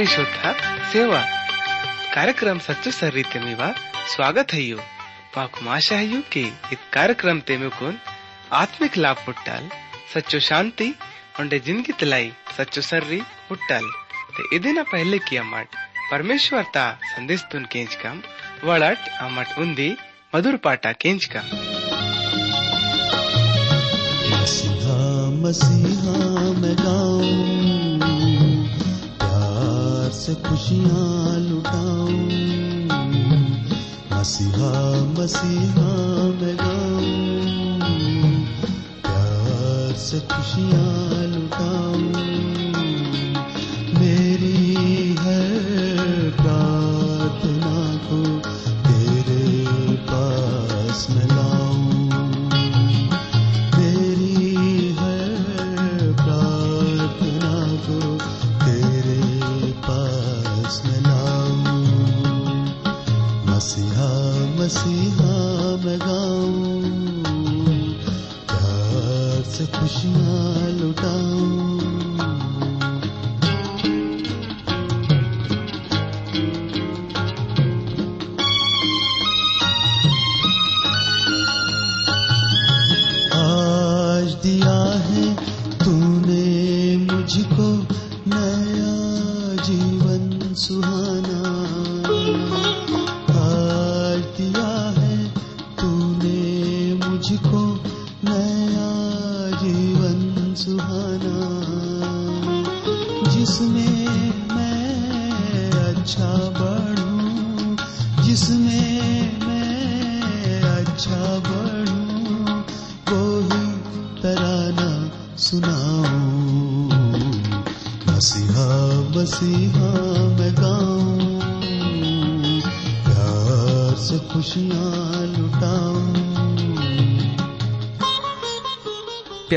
श्री सेवा। कार्यक्रम सचो सर्री रीते मेवा स्वागत है यू। पाक आशा है यू के इत कार्यक्रम ते में आत्मिक लाभ पुट्टल सचो शांति और ज़िंदगी तलाई सचो सर्री पुट्टल। ते इदिन पहले किया मट, परमेश्वर ता संदेश तुन केंच कम वड़ट अमट उन्दी मधुर पाटा केंच कम। मसीहा मसीहा मैं गाऊं प्यार से खुशियाँ लुटाऊं। मसीहा मसीहा मैं गाऊं। प्यार से खुशियाँ लुटाऊं। सुहाना जिसमें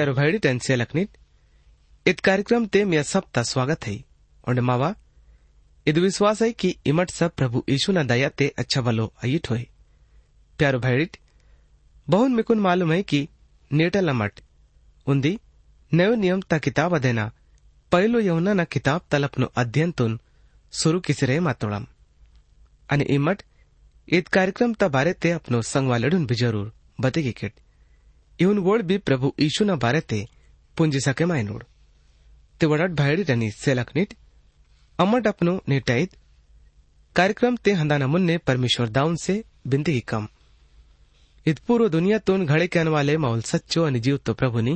शेअर व्हळी तेंचे लखनीत। इत कार्यक्रम ते मेरा सबता स्वागत है। और मावा, इद विश्वास है कि इमट सब प्रभु यीशु न दया ते अच्छा भलो अयिट होए। प्यारो भैरिट बहुन मिकुन मालूम है कि नेटल अमट। उन्दी, नयो नियम ता किताब देना पहलो यमुना न किताब तल अपनो अध्ययन तुन शुरू किसरे मातोड़म। अने इमट इत कार्यक्रम ता बारे ते अपनो संगवालडून भी ज़रूर बतेगी किट। ಇವನ್ ಓಳ್ ಬಿ ಪ್ರಭು ಈಶುನ ಬಾರತೆ ಪುಂಜಿ ಸಕೆ ಮಾಯನೋಡ್ ते वडट भायडी त्यांनी सेलक नीट अमट अपनो नीटाईत कार्यक्रम ते हंदाना मुन्ने परमेश्वर दाऊन से बिंदी कम इत पूर्व दुनियातून घड़े के वाले माहौल सच्चो आणि जीव तो प्रभुनी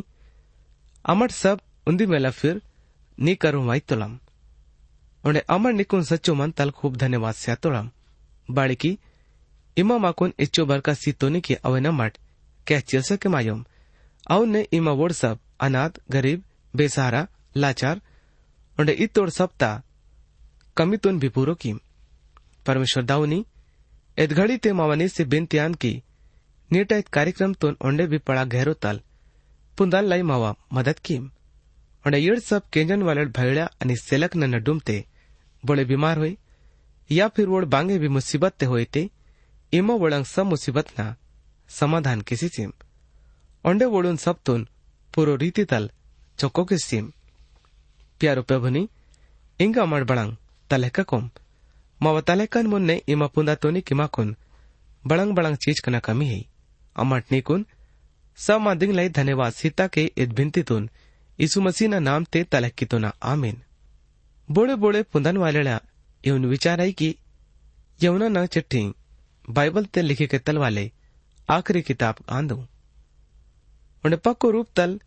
अमट सब उंदी मेला फिर नी करू वाई तुलम उंडे अमर निकुन सच्चो मन तल खूब धन्यवाद से तुलम बाड़की इमा माकुन इच्चो बरका सीतोनी की अवे मट क्या चिलसा के मायोम। अवन ने इमा वोड सब, अनाथ, गरीब, बेसहारा, लाचार उंडे इतोड़ सप्ता भी पूरो की परमेश्वर दाऊनी, एद घड़ी ते मावनी से बिनतियान की नीटा इत कार्यक्रम तुन ओंडे भी पड़ा गहरो तल, पुंदाल लाई मावा मदद की उंडे येड सब केंजन वालड भैड़ा आणि सेलक न नडुमते बोले बीमार हुए या फिर वोड बांगे भी मुसीबत ते होए ते, इमा वोडंग सब मुसीबत ना। समाधान किसी सीम ओंडे वोडून सब तुन, पूरो रीति तल, चौको किस सीम प्यारो प्रभुनी, इंगा मड बड़ंग तलेका कोम। मावा तलेकन मुन्ने इमा पुंदा तोनी किमाकुन बड़ंग बड़ंग चीज़ कना कमी है। अमट निकुन सब मादिंग लाई धन्यवाद सीता के इत भिंती तुन। यीशु मसीह ना नाम ते तलक्की तो ना आमीन। बोड़े बोड़े पुंदन वालेला इवन विचार आई कि यमुना न चिट्ठी, बाइबल ते लिखे के तल वाले आखिरी किताब आंदो। उन पक्को रूप तल,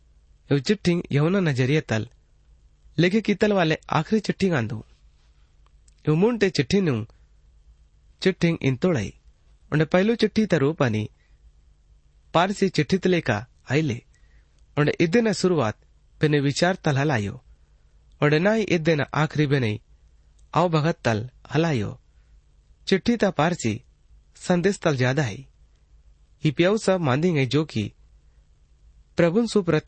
एव चिट्ठी यमुना नज़रिए तल। लेखे की तल वाले आखिरी चिट्ठी आंदो। एव मुंटे चिट्ठी नु, चिट्ठी इंतोड़ाई उन्हें पहलू चिट्ठी त रूपानी पारसी चिट्ठी आई लेडे इधे न शुरुआत, बिने विचार तल हलायो। उन्हें ना ही इद्दे न आखिरी बिने आओ भगत तल हलायो। चिट्ठी ता पारसी, संदेश तल ज़्यादा है। ही प्याऊ सब मांदेंगे जो कि प्रभुन सुप्रत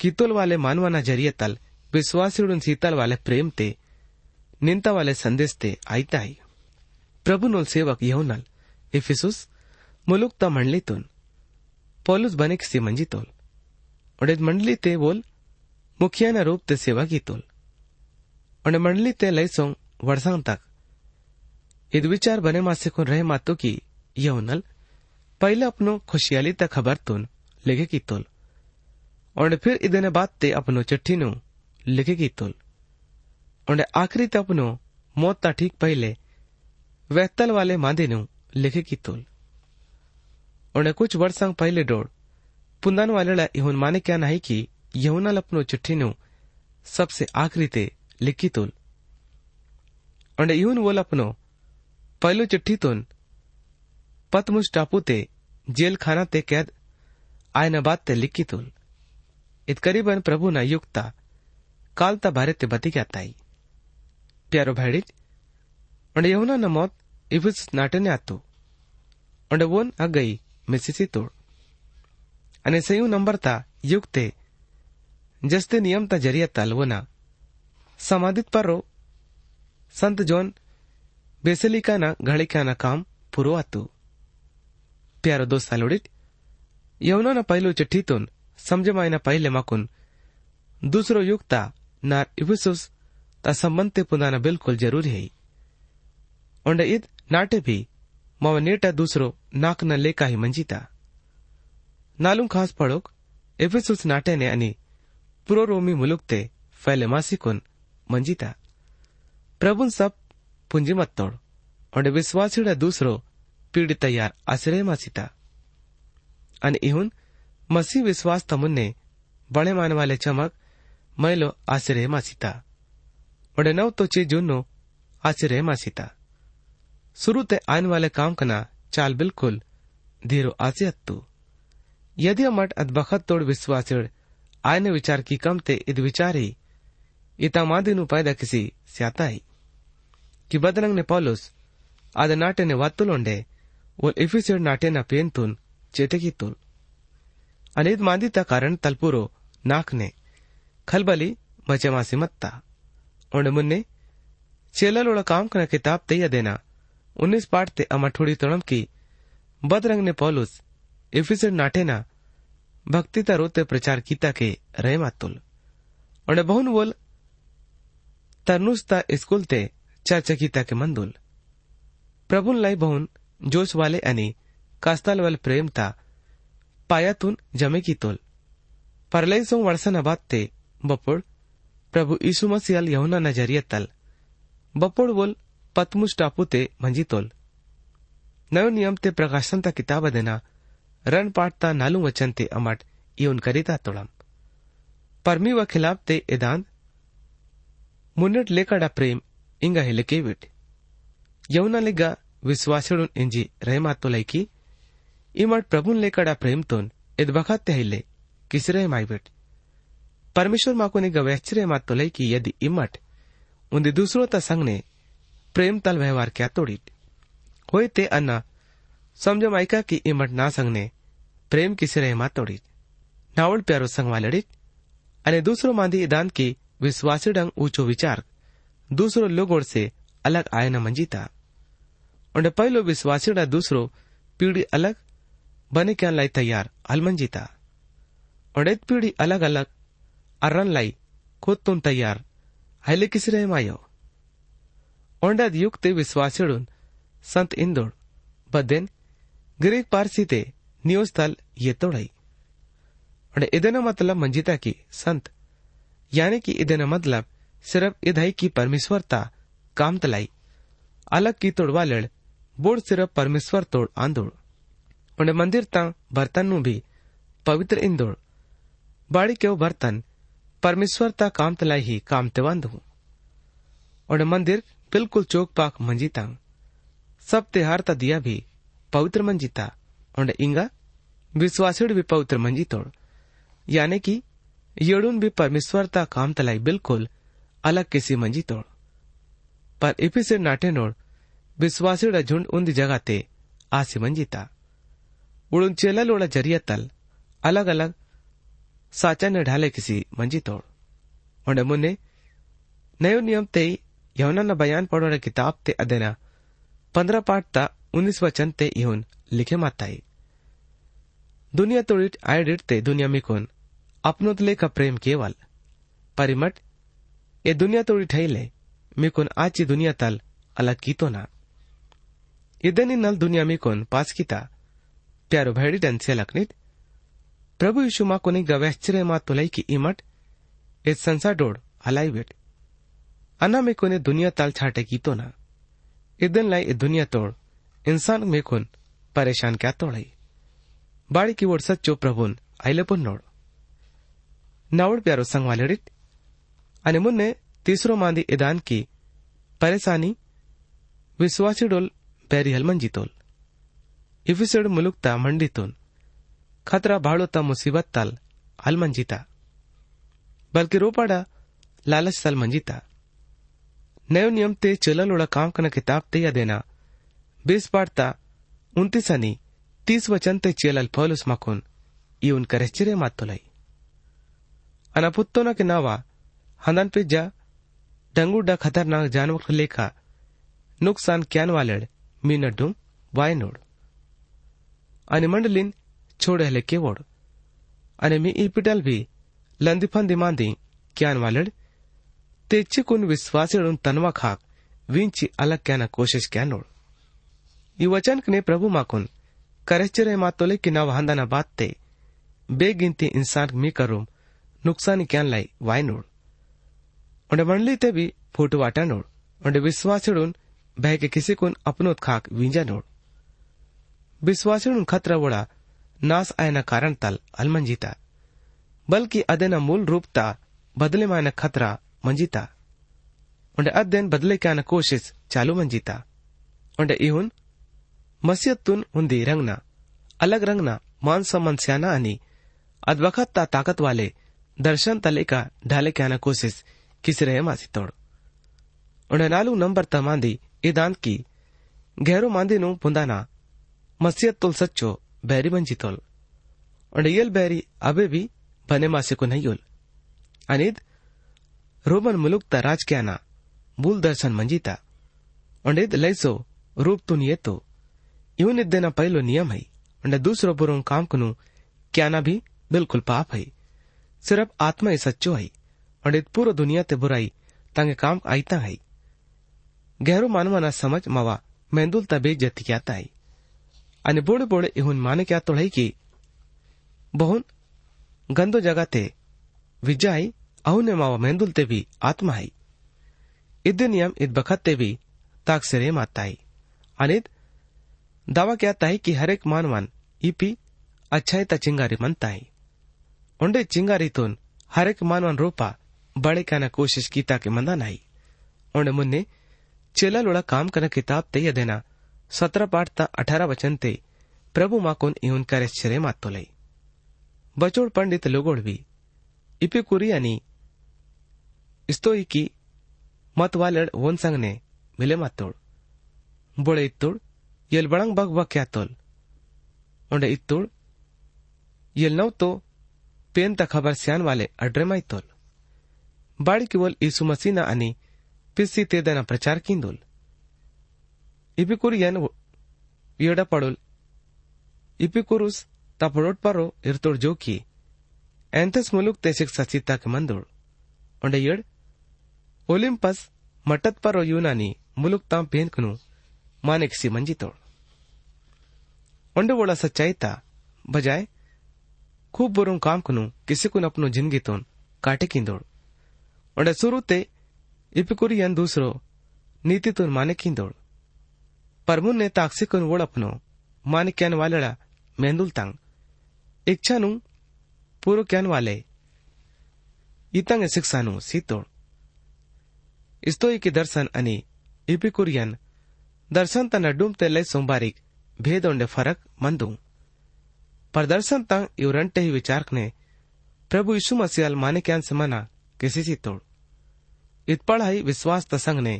कितोल वाले मानवाना ज़रिए तल विश्वासी सीतल वाले प्रेम ते, निंता वाले संदेश ते आयता है प्रभु नोल सेवक यहुनल इफिसुस, मुलुक ता मंडलीतून पौलुस बनेक सी मंजी तोल। उडेद मंडली ते बोल मुखियाना रूप ते सेवा पहले अपनो खुशियाली तक खबर तुन, लिखे की तुल। और फिर इदने बात ते अपनो चिट्ठी नु, लिखे की तुल। और आखिरी ते अपनो मौत ता ठीक पहले वहतल वाले मांदे नु, लिखे की तुल। और कुछ वर्षां पहले डोड़, पुंदान वाले इहुन माने क्या नहीं कि यहुना अपनो चिट्ठी नु, सबसे आखिरी ते लिखी तुल। और इहुन वो अपनो पहलो चिट्ठी तुन ಪತ್ಮುಸ್ ಟಾಪುತೆ ಜೇಲ್ಖಾನಾತೆ ಕ್ಯಾದ್ ಆಯನ ಬಾತೆ ಲಿಕ್ಕಿತುಲ್ ಇದ್ ಕರೀಬನ್ ಪ್ರಭುನ ಯುಕ್ತ ಕಾಲ್ತ ಭಾರತೆ ಬತಿಗೆ ಆತಾಯಿ ಪ್ಯಾರೋ ಭಾಡಿಜ್ ಒಂಡೆ ಯೌನನ ಮೌತ್ ಇವಿಸ್ ನಾಟನೆ ಆತು ಒಂಡೆ ಓನ್ ಅಗೈ ಮಿಸಿಸಿ ತೋಡ್ અને સયુ નંબરતા યુક્તે જસ્તે નિયમતા જરિયા તાલવોના સમાધિત પરો સંત જોન બેસેલિકાના ઘડિકાના કામ પૂરો હતું प्यारो दोस्त आलोडित यवनाना पहिलो चिठ्ठीतून समजमायना पहिले माकून। दुसरो युक्ता नार इफिसुस ता संबंध ते पुनाना बिल्कुल ज़रूरी है। ओंड ईद नाटे भी, माव नेटा दूसरो नाक न लेका ही मंजीता नालू खास पड़ोक एफिसुस नाटे ने अनि पुरो रोमी मुलुक ते फैले मासिकुन मंजीता प्रभुन सब पुंजी मत तोड़। और विश्वासीड़ा दूसरो पीड़ी तैयार आश्रय मासिता અને ઇહુન મસી વિશ્વાસ તમુન્ને બળે માનવાલે ચમક મૈલો આશ્રયમાં સીતા ಒಡೆ ನವ್ तो ची जुन्नो आश्चर्य मासिता शुरू ते आने वाले काम कना चाल बिल्कुल धीरो आसे अत्तू यदि मठ अदबखत तोड़ विश्वासिड़ आयने विचार की कम ते इद विचार ही इतामादी नु पैदा किसी स्याता ही कि बदरंग ने पौलुस आद नाटे ने वातुलोंडे पेंतुन चेते तुल अनेद मांदिता कारण तलपुरो नाकने खलबली मचमासी मत्ता। और मुन्ने चेललोड़ा काम कना किताब तैया देना। उन्नीस पाठ ते अमठोड़ी तोड़म की बदरंग ने पौलुस इफिसिड नाटे ना भक्तिता रोते प्रचार कीता के रहे मातुल। और बहुन बोल तरनुस्ता स्कूल ते चर्चा कीता के मंदुल। प्रभुन लाई बहुन जोश वाले अनि, कास्ताल वाले प्रेम ता पायातून जमे की तोल। परलय सो वर्षन बात ते, बपोड़, प्रभु यीशु मसीहल यहुना नज़रिया तल। बपोड़ बोल पतमुस टापू ते मंजी तोल। नयो नियम ते प्रकाशन ता किताब देना रण पाटता नालू वचन ते अमट इवन करिता तोड़म। परमी व खिलाफ ते इदान मुन्नट लेकड़ा प्रेम इंगा हिले केविट यमुना लिगा విశ్వాసుడు ఎంజి రేమాత్తులైకి प्रभु మాట ప్రభున్ లేకడ ప్రేమతో ఎద్బఖాత్య హైలే కిసిరే మాయిబెట్ परमेश्वर माको ने गवैश्चर्य मात तो लई यदि इमट उन्दे दूसरो ता ने प्रेम तल व्यवहार क्या तोड़ीट होय ते अन्ना समझो माइका की इमट ना संग ने प्रेम की सिरे मात तोड़ीट नावल प्यारो संग वालड़ीट अने दूसरो मांधी ईदान की विश्वासडंग ऊंचो विचार दूसरो लोगोड़ से अलग आय न मंजीता और पहलो विश्वासी दूसरो पीढ़ी अलग बने क्या लाई तैयार? अलमंजीता और एक पीढ़ी अलग अलग अरन लाई खुद तुम तैयार। हाइले किसरे मायो? ओंडा युक्त विश्वासी संत इंदोड़। बदेन ग्रीक पारसी ते नियोस्थल ये तोड़ाई। और इधना मतलब मंजिता की संत। यानी कि इधना मतलब सिर्फ़ इधाई की परमेश्वरता काम तलाई। अलग की तोड़वा लड़ बोड़ सिर्फ़ परमेश्वर तोड़ आंदोड़। और मंदिर ता बर्तन भी पवित्र इंदोड़। बाड़ी के बर्तन? परमेश्वर ता काम तलाई ही काम तेवांद हूँ। और मंदिर बिल्कुल चौक पाक मंजिता सब त्योहार ता दिया भी पवित्र मंजिता और इंगा विश्वासिड भी पवित्र मंजितोड़ यानी कि येड़ून भी परमेश्वर ता काम तलाई बिल्कुल अलग किसी मंजितोड़ पर इपिसे नाटे नोड़ विश्वासिड झुंड उन्दी जगह ते आसी मंजिता उड़ून चेललोड़ा ज़रिया तल अलग अलग साचा ने ढाले किसी मंजितोड़ और मुन्ने नयो नियम ते यवना न बयान पढ़ोड़े किताब ते अदेना पंद्रह पाठ ता उन्नीस वचन ते इहुन लिखे माताई दुनिया तोड़िट आयडिट ते दुनिया मिकोन अपनो तले का प्रेम केवल परिमट ए दुनिया तोड़ी ठैले मीकोन आची दुनिया तल अलग की तो ना इदनी नल दुनिया मीकोन पास कीता प्यारो भैडी डन से लकनीत प्रभु यीशु मा कोनी गवैश्चर्य मा तुलाई की इमट। इस संसार डोड़ अलाई वेट। अन्ना में कोने दुनिया ताल छाटे कीतो ना। इदन लाई इ दुनिया तोड़। इंसान में कोन परेशान क्या तोड़ाई। बाड़ी की ओर सच्चो प्रभुन आईले पुन नोड़। नावड़ प्यारो संग वालेडित आणि मुन्ने तीसरो मांदी इदान की परेशानी। विश्वासी डोल हलमन जीतोल इफिसड मुलुकता मंडीतून खतरा भाड़ोता मुसीबत ताल हलमन जीता बल्कि रोपाड़ा लालच साल मंजीता नयो नियम ते चलल काम कना किताब ते या देना बीस पाड़ता उन्तीस अनि तीस वचन ते चेलल पौलुस माकुन ಈ ಉನ್ ಕರೆಶ್ಚಿರೆ ಮಾತುಲೈ ಅನಪುತ್ತೋನ ಕೆ ನಾವ ಹಂದನ್ ಪಿಜ್ಜಾ ಡಂಗುಡ್ಡ ಖತರ್ನಾಕ್ ಜಾನವರ್ ಲೇಖ नुकसान क्यान वालड मीनड्डूम वायनोड आणि मंडलीन छोडहले केवोड आणि मी ई पिटल भी लंदी फंदी मांदी क्यान वालड ते चिकून विश्वासीडून तनवा खाक विंची अलग क्या कोशिश क्यानोड ई वचन ने प्रभु माकुन करेचरे मातोले कि ना वाहंदाना बात ते बेगिनती इंसान मी करूम नुकसानी क्यान लाई वायनोड उंडे मंडली ते भी फूट वाटानोड उंडे विश्वासीडून विंजा नोड। विश्वासिणून खतरा वड़ा, नास आयना कारण तल अलमंजीता। बल्कि अदेना मूल रूपता, बदले मायना खतरा मंजीता। उंडे अध्ययन बदले क्या कोशिश चालू मंजीता। उंडे इहुन मसियतून उंदी रंगना, अलग रंगना, मान सम्मान स्याना आणि अद्वखत ताकत वाले दर्शन तले का ढाले क्या कोशिश किसी रहे मासी तोड़। उन्हें नालू नंबर तमांदी इदांत की गहरो मांदी नु पुंदाना मसीहत तुल सच्चो बैरी बंजी तोल उन्हें यल बैरी अबे भी बने मासे को नहीं योल अनिद रोमन मुलुक ता राज क्या ना मूल दर्शन मंजीता उन्हें लैसो रूप तुन ये तो यूँ देना पहलो नियम है उन्हें दूसरो बुरो काम कुनु क्या भी बिल्कुल पाप है सिर्फ़ आत्मा ही सच्चो है उन्हें पूरो दुनिया ते बुराई तांगे काम आईता है गहरो मानवाना समज मवा मेंदुल तबे जती क्याता है आणि बोड़े बोड़े इहुन माने क्या तोड़ाई की? बहुन गंदो जगह ते विजाई अहुने मावा मेंदुल ते भी आत्मा है। इद नियम इद बखत ते भी ताक सिरे माता है अनिद दावा क्या है कि हर मानवान इपी अच्छाई ता चिंगारी मनता है उंडे चिंगारी तोन हर मानवान रोपा बड़े कहना कोशिश कीता चेला लोड़ा काम करना किताब ते या देना। सत्रह पाठ ता अठारह वचन ते। प्रभु माकोन इहुन करे छिरे मातो लई। बचोड़ पंडित लोगोड़ भी। इपे कुरियानी इस्तो की मत वालड़ वोन संग ने मिले मातोड़ बोड़े इतोड़ यल बड़ंग बग बग क्या तोल। उंडे इतोड़ यल नव तो पेन ता खबर स्यान वाले अड्रे माई तोल। बाड़ी केवल यीशु मसीह ना पिस्सी तेदना प्रचार किंदोल इपिकुरियन येडा पडोल इपिकुरुस तपड़ोट परो इरतोड़ जोकी एंथस मुलुक ते शिक्षा चित्ता के मंदोड़ उंडे येड ओलिम्पस मटत परो यूनानी मुलुक ताम पेनकनु माने किसी मंजी तोड़ उंडे बोला सच्चाई ता बजाय खूब बुरुं काम कनु किसी कुन अपनो ज़िंदगी तोन काटे किंदोड़ उंडे शुरू ते इपिकुरियन दूसरो नीति तुन माने किंदोड़ परमुन ने ताक्सिकुन वोड़पनो माने क्यान वालेड़ा मेंदुल तंग इच्छानु पूरो क्यान वाले इतंग शिक्षानु सीतोड़ इस्तो की दर्शन अनि इपिकुरियन दर्शन ತ ನಡ್ಡುಂತೆ ಲೈ ಸೋಂಬಾರಿಕ್ ಭೇದೊಂಡೆ ಫರಕ್ ಮಂದು पर दर्शन तंग इवरंटे ही विचारकने प्रभु यीशु मसीहल माने क्यान समाना किसी सी तोड़ इतपड़ हई विश्वास तसंग ने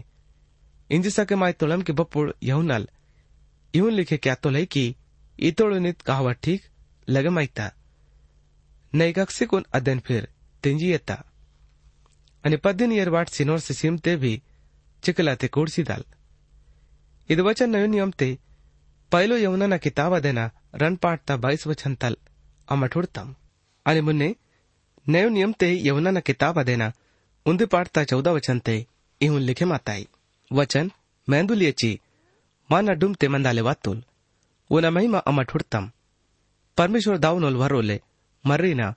इंजिसा के माय तोलम के बपुड़ यहुनल यूं लिखे क्या तो लई की इतोड़ नित कहावत ठीक लगे माइता नई कक्षी कुन अध्ययन फिर तिंजियता आणि पद्दिन येरवाट सिनोर से सिमते भी चिकलाते कोडसी दाल ಇದು ವಚನ ನಯು ನಿಯಮತೆ ಪೈಲು ಯೌನನ ಕಿತಾಬ ದೇನ ರನ್ ಪಾಟ್ತಾ ಬಾಯಿಸ್ ವಚನ ತಲ್ ಅಮ್ಮ ठुड़तम मुन्ने नयो नियम ते यवना न किताब देना उन्दे पाठ ता चौदह वचन ते इहुन लिखे माताई, वचन मेंदुली अची माँ न डुमते मंदाले वातुल। वो न महिमा अमा ठुड़तम। परमेश्वर दाऊनोल वरोले मर्रीना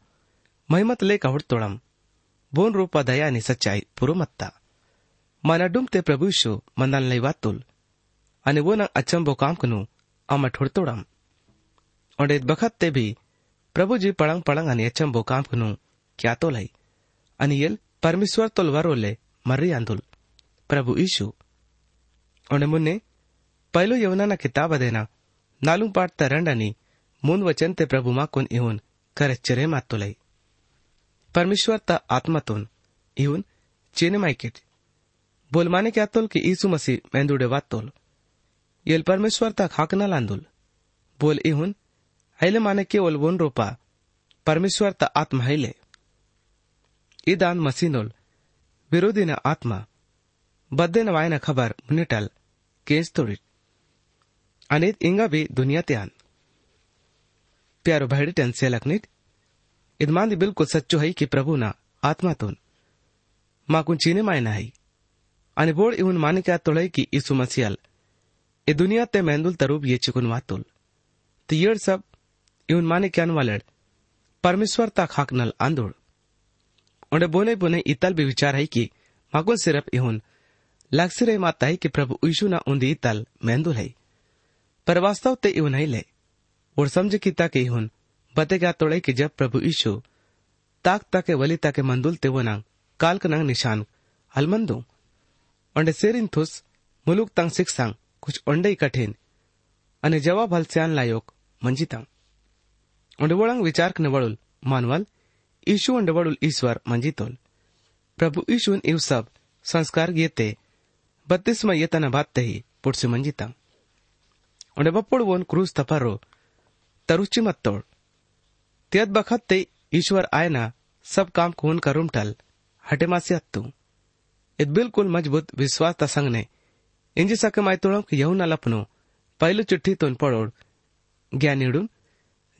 महिमत ले लेका हुड़तोड़म बोन रूपा दया नि सच्चाई पुरुमत्ता ते प्रभु प्रभुशु मंदाल नहीं वातुल। अने वो न अचंबो काम कनु अमा ठुड़तोड़म और एक बखत ते भी, प्रभु जी पड़ंग पड़ंग अने अचंबो काम कनु, क्या तो लाई। अनियल परमेश्वर तलवार ओले मर आंदोल प्रभु ईशु उन्हें मुन्ने पहलो यवना ना किताब देना नालू पाठ तरंडनी मुन वचन ते प्रभु मा कुन इहुन कर चरे मातुल परमेश्वर ता आत्मा तोन इवन चेने माइकेट बोल माने क्या तोल कि ईसु मसीह मेंदुड़े वात तोल येल परमेश्वर ता खाक लांदुल बोल इहुन हेले माने के ओलबोन रोपा परमेश्वर ता आत्मा हेले ईदान मसीनोल, विरोधी ने आत्मा virudina न baddena खबर मुनिटल, केस तोड़ी अनित इंगा भी दुनिया त्यान। प्यारो भाई टन से लखनिट इदमांदी बिल्कुल सच्चो है कि प्रभु ना आत्मा तोन। माकुन चीने मायना है। अनि बोर्ड इवन माने क्या तोळे कि ईसु मसीहल। ए दुनिया ते मेंदुल तरूप ये चिकुन वातुल। तो ये सब इवन माने क्या वालड़ परमेश्वर ता खाकनल आंदोड़। उन्हें बोले बोले इतल भी विचार है कि मगुल सिर्फ़ इहुन। लक्ष्य ಸಿರಪ್ माता है कि प्रभु ಪ್ರಭು ಯೀಶುನ उन्दी ಇತಾಲ್ मेहंदुल है। पर वास्तव ते इवन है ले। और समझ की ताके इहुन। बतेगा तोड़े कि जब प्रभु यीशु ताक ताके वली ताके मंदुल ते वो वनांग काल का कनंग निशान, हलमंदो। अंडे सेरिन थुस, मुलुक तंग सिख सांग, कुछ उन्डे कठिन अने जवाब हलस्यान लायोक, मंजितांग। अंडे वळंग विचार के वळुल मानवल ईशु डवळूल ईश्वर मंजितोल। प्रभु ईशून इव सब संस्कार येते बत्तीसमा येताना बात्तेही पुढचे मंजिता उंडे वोन क्रूज तपारो तरुची मत्तोळ। त्यात बखत ते ईश्वर आयना सब काम खून टल, हटे हटेमासी हत्तू। इत बिल्कुल मज़बूत विश्वास तसंग ने इंजी सके माय मायतोळम की यहुना लपनो पहलू चिट्ठी तोन पडोड ज्ञानिडून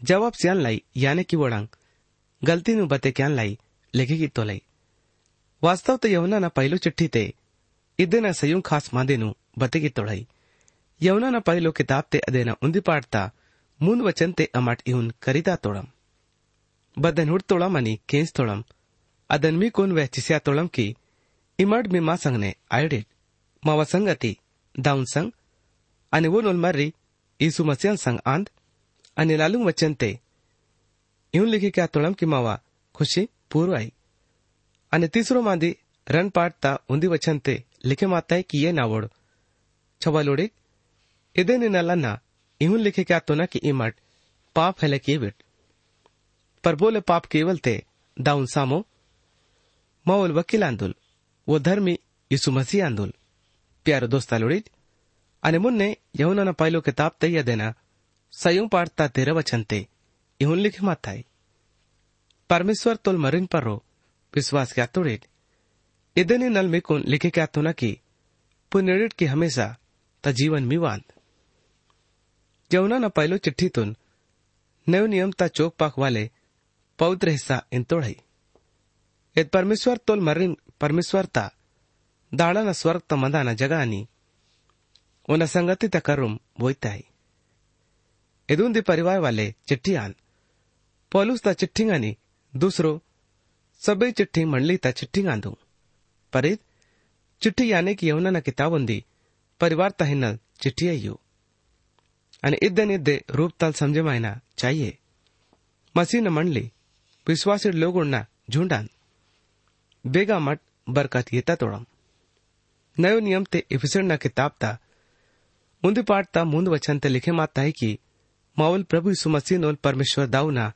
जवाब सियान लाई याने की वडांग। गलती नु बते क्यान लाई लेखी की तो लाई वास्तव तो यमुना ना पहलू चिट्ठी ते इदे ना सयुं खास मादे नु बते की तोड़ाई यमुना ना पहलो किताब ते अदे ना उन्दी पाड़ता मून वचन ते अमट इहुन करीता तोड़म बदन हुड तोड़म अनि केंस तोड़म अदन मी कोन वह चिसिया तोड़म की इमड मी मा संगने आयोडेट मावा संगती दाऊन संग અને વોનોલ મર્રી ઈસુ મસીહન સંગ આંદ અને લાલુંગ વચન તે એવું લીખી કે આ તોળમ કી માવા ખુશી પૂરો आई અને तीसरो मांदी रन पाटता उंदी वचन ते लिखे माता है कि ये नावोड़ छवा लोड़े इदे ने नलना इहुन लिखे क्या तो ना कि इमट पाप है के बिट पर बोले पाप केवल ते दाउन सामो मावल वकील आंदोल वो धर्मी यीशु मसीह आंदोल प्यारो दोस्ता लोड़ी અને મુન્ને યહુનાના પહેલો કિતાબ તૈયા દેના સયું પાડતા તેર વચન તે इहुन लिखे माथाई परमेश्वर तोल मरिन परो विश्वास क्या तोड़े इदनी नल में कौन लिखे क्या तो न की पुण्यड़िट की हमेशा त जीवन मिवांत जमुना न पहलो चिट्ठी तुन नव नियम ता चोक पाक वाले पवित्र हिस्सा इन तोड़ई यद परमेश्वर तोल मरिन परमेश्वर ता दाड़ा न स्वर्ग त मंदा न जगानी उन संगति त करुम बोईताई इदूंदी परिवार वाले चिट्ठी आन पोलूस त चिट्ठी आनी दूसरो सभी चिट्ठी मंडली त चिट्ठी आंदू पर चिट्ठी आने की उन्होंने किताब हूँ परिवार तहन चिट्ठी आई अने इदे निदे रूप तल समझ में चाहिए। मसीह न मंडली विश्वास लोग उड़ना झूंडान। बेगा मट बरकत ये तोड़म। नयो नियम ते इफिसर न किताब ता, मुंद पाठ ता मुंद वचन ते लिखे माता है कि माउल प्रभु सुमसी नोल परमेश्वर दाऊ ना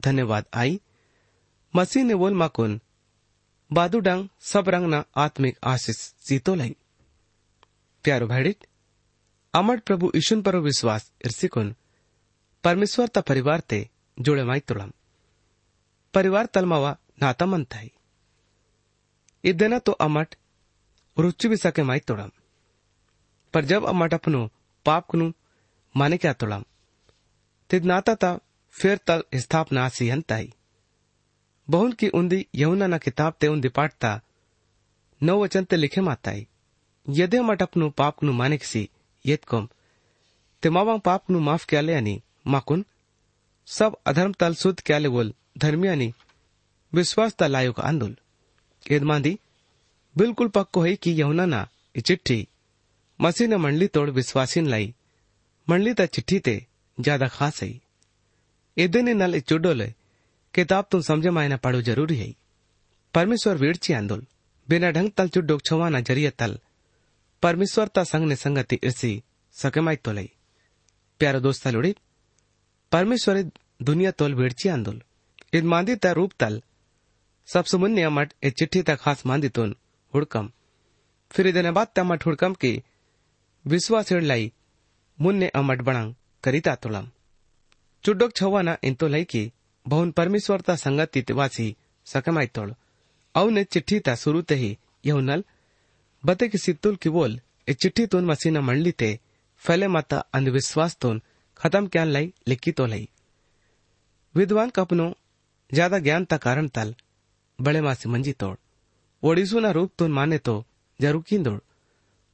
धन्यवाद, आई। मसीह ने बोल माकुन, बादू डंग, सब रंग ना आत्मिक आशीष सीतो लाई। प्यारो भाईडित अमर प्रभु ईशुन पर विश्वास इर्सिकुन, परमेश्वर ता परिवार ते जोड़े माई तोड़म। परिवार तलमावा नाता मन थाई इदेना तो अमट रुचि भी सके माई तोड़म। पर जब अमट अपनो पाप कनु माने क्या तोड़म? तिद नाता ता फिर तल स्थापना सी हंताई बहुन की उन्दी यमुना ना किताब ते उन्दी पाटता नौ वचन ते लिखे माताई यदि मट अपनु पाप नु मानिक सी येत कोम, ते मावांग पाप नु माफ़ क्याले आणि माकुन, सब अधर्म तल शुद्ध क्याले बोल धर्मी आणि विश्वास ता लायुक आंदोल। एद मांदी, बिल्कुल पक्को है कि यहुना ना चिट्ठी, मसीह ने मंडली तोड़ विश्वासीन लाई, मंडली ता चिट्ठी ते ज़्यादा खास है एदे नल ई चुडोले किताब तुम समझे मायना पढ़ो जरूरी है परमेश्वर वीरची आंदोल बिना ढंग तल चुड्डोक छवाना जरिए तल परमेश्वर ता संग ने संगति इर्सी सकेमाई तोलई प्यारो दोस्त लुड़ी परमेश्वर दुनिया तोल वीरची आंदोल इद मांदी ता रूप तल सबसे मुन्ने अमट ए चिट्ठी ता खास मांदी तुन हुड़कम फिर ಇದನ್ನ ಬಾತ್ ತಮ್ಮಟ್ ಹುಡ್ಕಂ ಕಿ ವಿಶ್ವಾಸ ಹಿಡ್ಲೈ ಮುನ್ನೆ ಅಮಟ್ ಬಣಂಗ್ ಕರಿತಾ ತುಳಂ ಚುಡ್ಡೋಕ್ ಛವ್ವನ ಇಂತೋ ಲೈಕಿ ಬಹುನ್ ಪರಮೇಶ್ವರ್ ತಾ ಸಂಗತಿ ವಾಸಿ सकमायतोळ अवने चिठ्ठी ता सुरू ते ही यहुनल बते की सित्तुल की बोल ए चिठ्ठी तोन मसीना मंडली ते फैले माता अंधविश्वास तोन खत्म क्या लाई लिखी तो लाई विद्वान कपनो ज्यादा ज्ञान ता कारण तल बड़े मासी मंजी तोड़ ओडिसू ना रूप तोन माने तो जरूर किंदोड़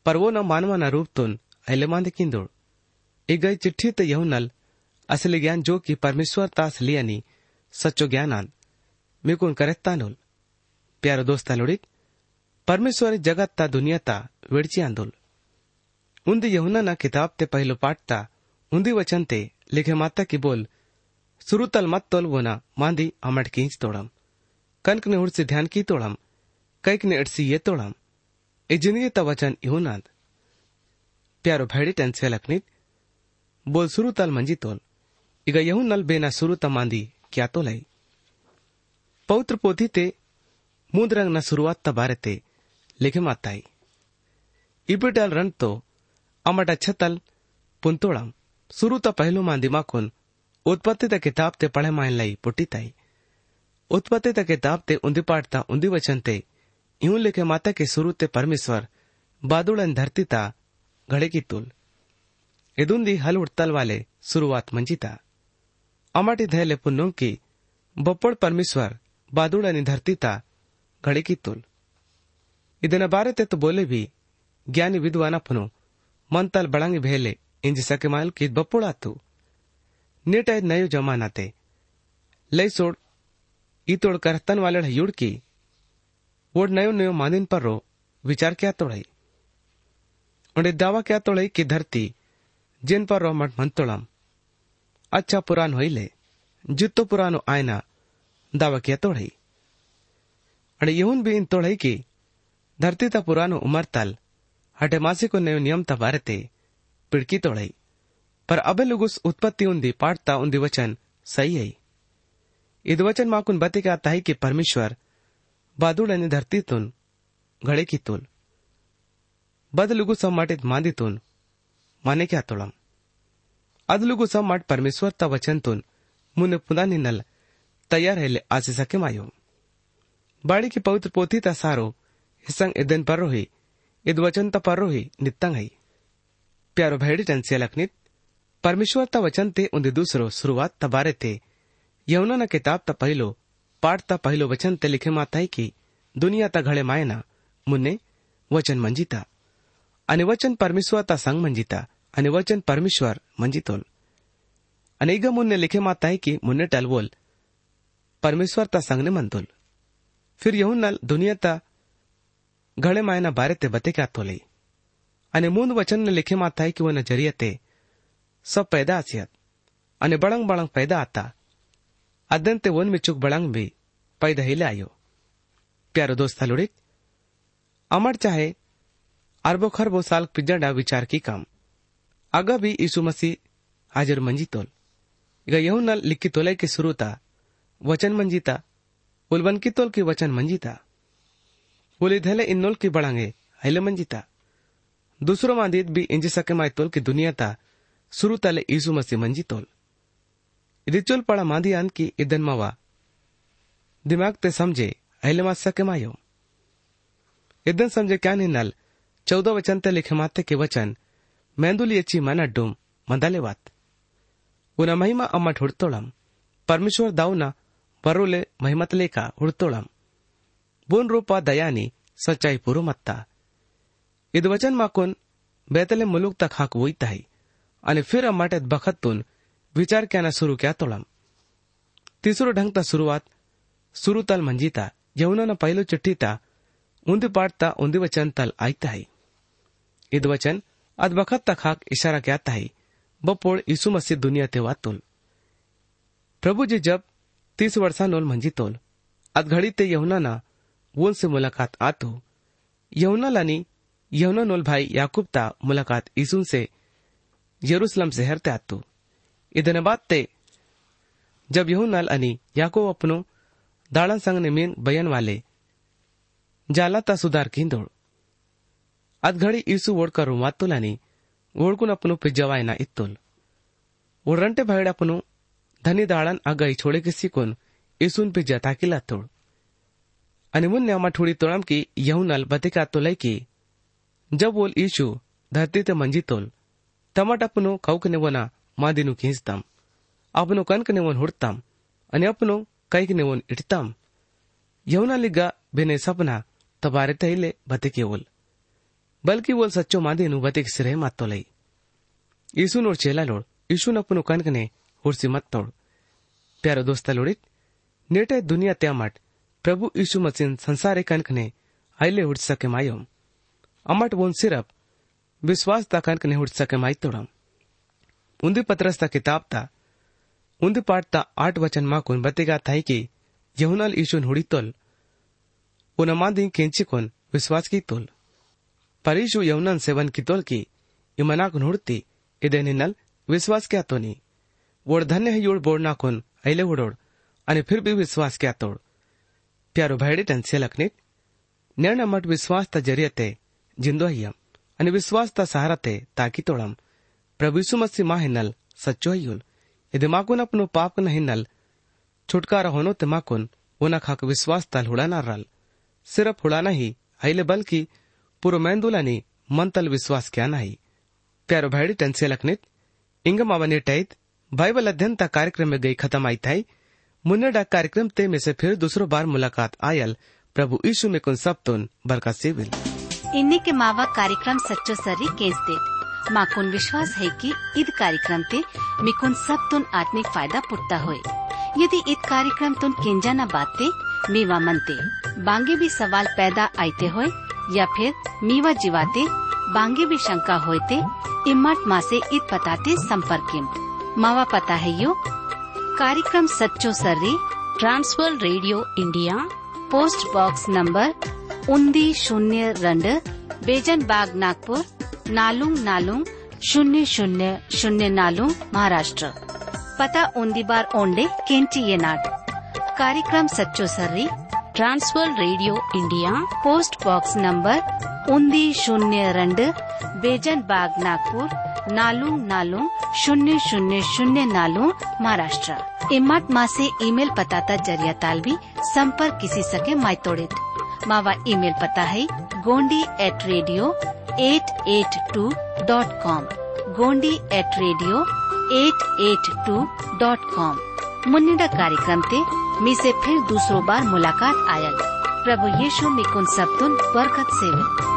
पर वो न मानवा ना रूप तोन अहले मांदे किंदोड़ ए गई चिट्ठी ते यहुनल असली जो कि परमेश्वर तास लियानी सच्चो ज्ञानान मिकून करत तांदूल प्यारो दोस्त लोडीक परमेश्वर जगत ता, दुनिया ता वेडची आंदोल। उंदी यहुना ना किताब ते पहलो पाठता उन्दी वचन ते लिखे माता की बोल, सुरु तल मत तोल वो ना, मांदी अमट कींच तोड़म। कनक ने उड़सी ध्यान की तोड़म, कैक ने अड़सी ये तोड़म। ए ज़िंदगी ता वचन इहुनाद प्यारो भैडी टेंसे लखनीत, बोल सुरु तल मंजी तोल। बारे ते लिखे माताई इपिटल रन तो अमट अच्छा तल पुंतोड़म शुरू ता पहलू माँ दिमाकुन उत्पत्ति ता किताब ते पढ़े माइन लाई पुटी ताई उत्पत्ति ता किताब ते उन्दी पाठ ता उन्दी वचन ते यूँ लिखे माता के शुरू ते परमेश्वर बादुड़न धरती ता घड़े की तुल इदुंदी हल उड़तल वाले शुरुआत मंजिता अमटी धैले पुन्नों की बप्पड़ परमेश्वर ಬಾದುಳನಿ ಧರ್ತಿತ ಘಳಿಕಿತ್ತುಲ್ ಇದನ್ನ ಬಾರತೆ तो बोले भी ज्ञानी विद्वान अपनो मंतल बड़ंग भेले इंज सके माल की बप्पुड़ा तू नेट नयो जमाना ते लई सोड़ तोड़ करतन वाले युड़ की वोड नयो नयो मानिन पर रो विचार क्या तोड़ई उन्हें दावा क्या तोड़ई की धरती जिन पर रो मट मन तोड़म अच्छा पुरान होइले जितो पुरानो आयना, दावकिया तोड़ई। अड़े यून भी इन तोड़ई की, धरती ता पुरानो उमर तल हटे मासी को नयो नियम ता बारते, पिड़की तोड़ई। पर अबे लुगुस उत्पत्ति उन्दी पाठता उन्दी वचन सही है। इद वचन माकुन बते का आता है कि परमेश्वर बादुड़ आणि धरतीतून घडे की तुल बदलुगु सब माटित मांदीतून माने क्या तोळम माट परमेश्वर ता वचनतून मुने पुन्हा निनल तैयार है आसे सके मायो बाड़ी की पवित्र पोथी ता सारो हिसंग इदन पर रोही इद वचन ता पर रोही नित्तंग है प्यारो भैडी से लखनित परमेश्वर ता वचन ते उन्दी दूसरो शुरुआत ता बारे ते यमुना ना किताब ता पहलो पाठ ता पहलो वचन ते लिखे माता है कि दुनिया ता घड़े मायना मुन्ने वचन मंजिता वचन परमेश्वर ता संग मंजिता आणि वचन परमेश्वर मंजितोल आणि इग मुन्ने लिखे माता है कि मुन्ने टलवोल परमेश्वर ता संग ने मंतोल फिर यहून नल दुनिया ता घड़े मायना बारे ते बते क्या तोले અને મૂંદ વચનને લેખેમાં થાય કે ઓના જરિયતે सब पैदा आसियत અને બળંગ બળંગ पैदा आता अदंते वन में चुक बड़ंग भी पैदा हिले आयो प्यारो दोस्त लुड़िक अमर चाहे अरबो खरबो साल पिजड़ा विचार की काम आगा भी यीशु मसीह हाजिर मंजी तोल इग यहू नल लिखी तोले के शुरूता वचन मंजीता उलवन की तोल की वचन मंजीता बोली धले इन्नोल की बड़ंगे हिले मंजीता दूसरो मांदीत भी इंजी सके माय तोल की दुनिया ता शुरू तले यीशु मसीह मंजी तोल इदिचोल पड़ा मांदी आन की इदन मावा दिमाग ते समझे अहिले मा सके मायो इदन समझे क्या नल चौदह वचन ते लिखे माते के वचन मेंदुली अच्छी मन अड्डूम मंदाले वात उन महिमा अम्मट हुड़तोड़म परमेश्वर दाऊना ಬರೋಲೆ ಮಹಿಮತಲೇಕ ಹುಡ್ತೋಳಂ ಬೋನ್ ರೂಪ ದಯಾನಿ सच्चाई पूरो मत्ता इद वचन माकून बेतले मुलूक तक हाक वयताही आणि फिर अमाटेत बखतून विचार क्याना सुरू क्या तोळम तिसरो ढंगता सुरुवात सुरू तल मंजिता यमुना पहिलो चिठ्ठीता उंदी पाडता उंदी वचन तल आयताही इद वचन अद हाक इशारा क्या ताही बपोळ यीशु मसीह दुनिया ते वातोल प्रभु जी जब तीस वर्षानोल मंजितोल अद घड़ी ते यहुना वोन से मुलाकात आतो। यहुनालानी यहुना नोल भाई याकूब ता मुलाकात यीशु से यरूशलेम शहर ते आतो। इदन बाद ते जब यहुनाल अनि याकूब अपनो दाड़न संग ने मीन बयन वाले जाला ता सुधार कींदोड़। అద్గడి ఈసు ఓడ్కరు మత్తులని ఓడ్కునప్పును పిజ్జవాయన ఇత్తుల్. ఓడ్రంటే భయడప్పును धनी दाळान आगाई छोडेके सिकोन इसून पे जता किला तोड आणि मुन्ने आम्हा ठोडी तोळाम की यहुनल बतिका तोलाई की जब बोल ईशु धरती ते मंजी तोल तमट अपनो कौक नेवना मादिनु खींचताम अपनो कनक नेवन हुडताम आणि अपनो कैक नेवन इटताम बेने सपना तबारे तहिले बतिके ओल बल्कि वो सच्चो मादेनु बतिक सिरे मातोलई यीशु नोड़ चेला लोड़ यीशु नपनु कनकने ಹುಡ್ಸಿ ಮತ್ತೋಳು ಪ್ಯಾರ ದೋಸ್ತ ಲೋಡಿತ್ ನೇಟೆ ದುನಿಯಾ ತ್ಯಾಮಟ್ ಪ್ರಭು ಯೀಶು ಮಸಿನ್ ಸಂಸಾರೆ ಕನಕನೆ ಐಲೆ ಹುಡ್ಸಕ್ಕೆ ಮಾಯೋಂ अमट वोन सिरप विश्वास ता कनक ने हुट सके माई तोड़म उन्दी पत्रस ता किताब ता उन्दी पाठ ता आठ वचन मा कुन बतेगा थाई कि यहुनल ईशुन हुड़ी तोल उन मादी केंची कोन विश्वास की तोल ಪರೀಶು ಯೌನನ್ ಸೆವನ್ ಕಿ ತೋಲ್ಕಿ ಇಮನಾಕ್ ನೋಡ್ತಿ ಇದೇನಿನ್ನಲ್ ವಿಶ್ವಾಸ ಕ್ಯಾ ತೋನಿ वोड़ धन्य है योड़ बोड़ नाकोन ऐले उडोड आणि फिर भी विश्वास क्या तोड प्यारो भाईडे टंसे लखनीत निर्णय मट विश्वास ता ज़रिए जिंदो हियम आणि विश्वास ता सहारा ते ताकि तोड़म प्रभु यीशु मसीह माँ सच्चो यदि माकुन अपनो पाप न हिनल छुटकारा होनो ते माकुन ओना खाक विश्वास ता हुड़ा न रल सिर्फ़ हुड़ा नहीं ऐले बल्कि पूरो मैंदुलानी मंतल विश्वास क्या नहीं प्यारो भाईडी टनसे लखनित इंगम अवने टैत बाइबल अध्ययन ता कार्यक्रम में गई खत्म आई थाई मुन्ने डा कार्यक्रम ते में से फिर दूसरो बार मुलाकात आयल प्रभु यीशु में कुन सब तुन बरका सेविल ಇನ್ನಿಕೆ ಮಾವ ಕಾರ್ಯಕ್ರಮ ಸಚ್ಚೋ ಸರಿ ಕೇಸ್ದೇತ್ ಮಾಕುನ್ विश्वास है कि ईद कार्यक्रम ते मिकुन सब तुन आत्मिक फायदा पुटता होए यदि ईद कार्यक्रम तुन किंजा न बाते मीवा मनते बांगे भी सवाल पैदा आते होए या फिर मीवा जीवाते, बांगे भी शंका होते इम्मत माँ से ईद पताते संपर्क मावा पता है यो? कार्यक्रम सच्चो सर्री Trans World Radio India, post box number उन्दी शून्य रंड, बेजन बाग नागपुर, नालुंग नालुंग, शून्य शून्य शून्य नालुंग, महाराष्ट्र। पता उन्दी बार ओंडे केंची ये नाट। कार्यक्रम सच्चो सर्री Trans World Radio India post box number उन्दी शून्य रंड, बेजन बाग नागपुर नालुंग नालुंग शून्य शून्य शून्य नालुंग महाराष्ट्र। इमट माँ से ईमेल पताता ज़रिया ताल भी संपर्क किसी सके मायतोड़ित। मावा ईमेल पता है, Gondi at radio eight eight two dot com Gondi at radio eight eight two dot com मुन्निडा कार्यक्रम ते मी से फिर दूसरो बार मुलाकात आयल। प्रभु यीशु मिकुन सबतुन बरकत सेवे।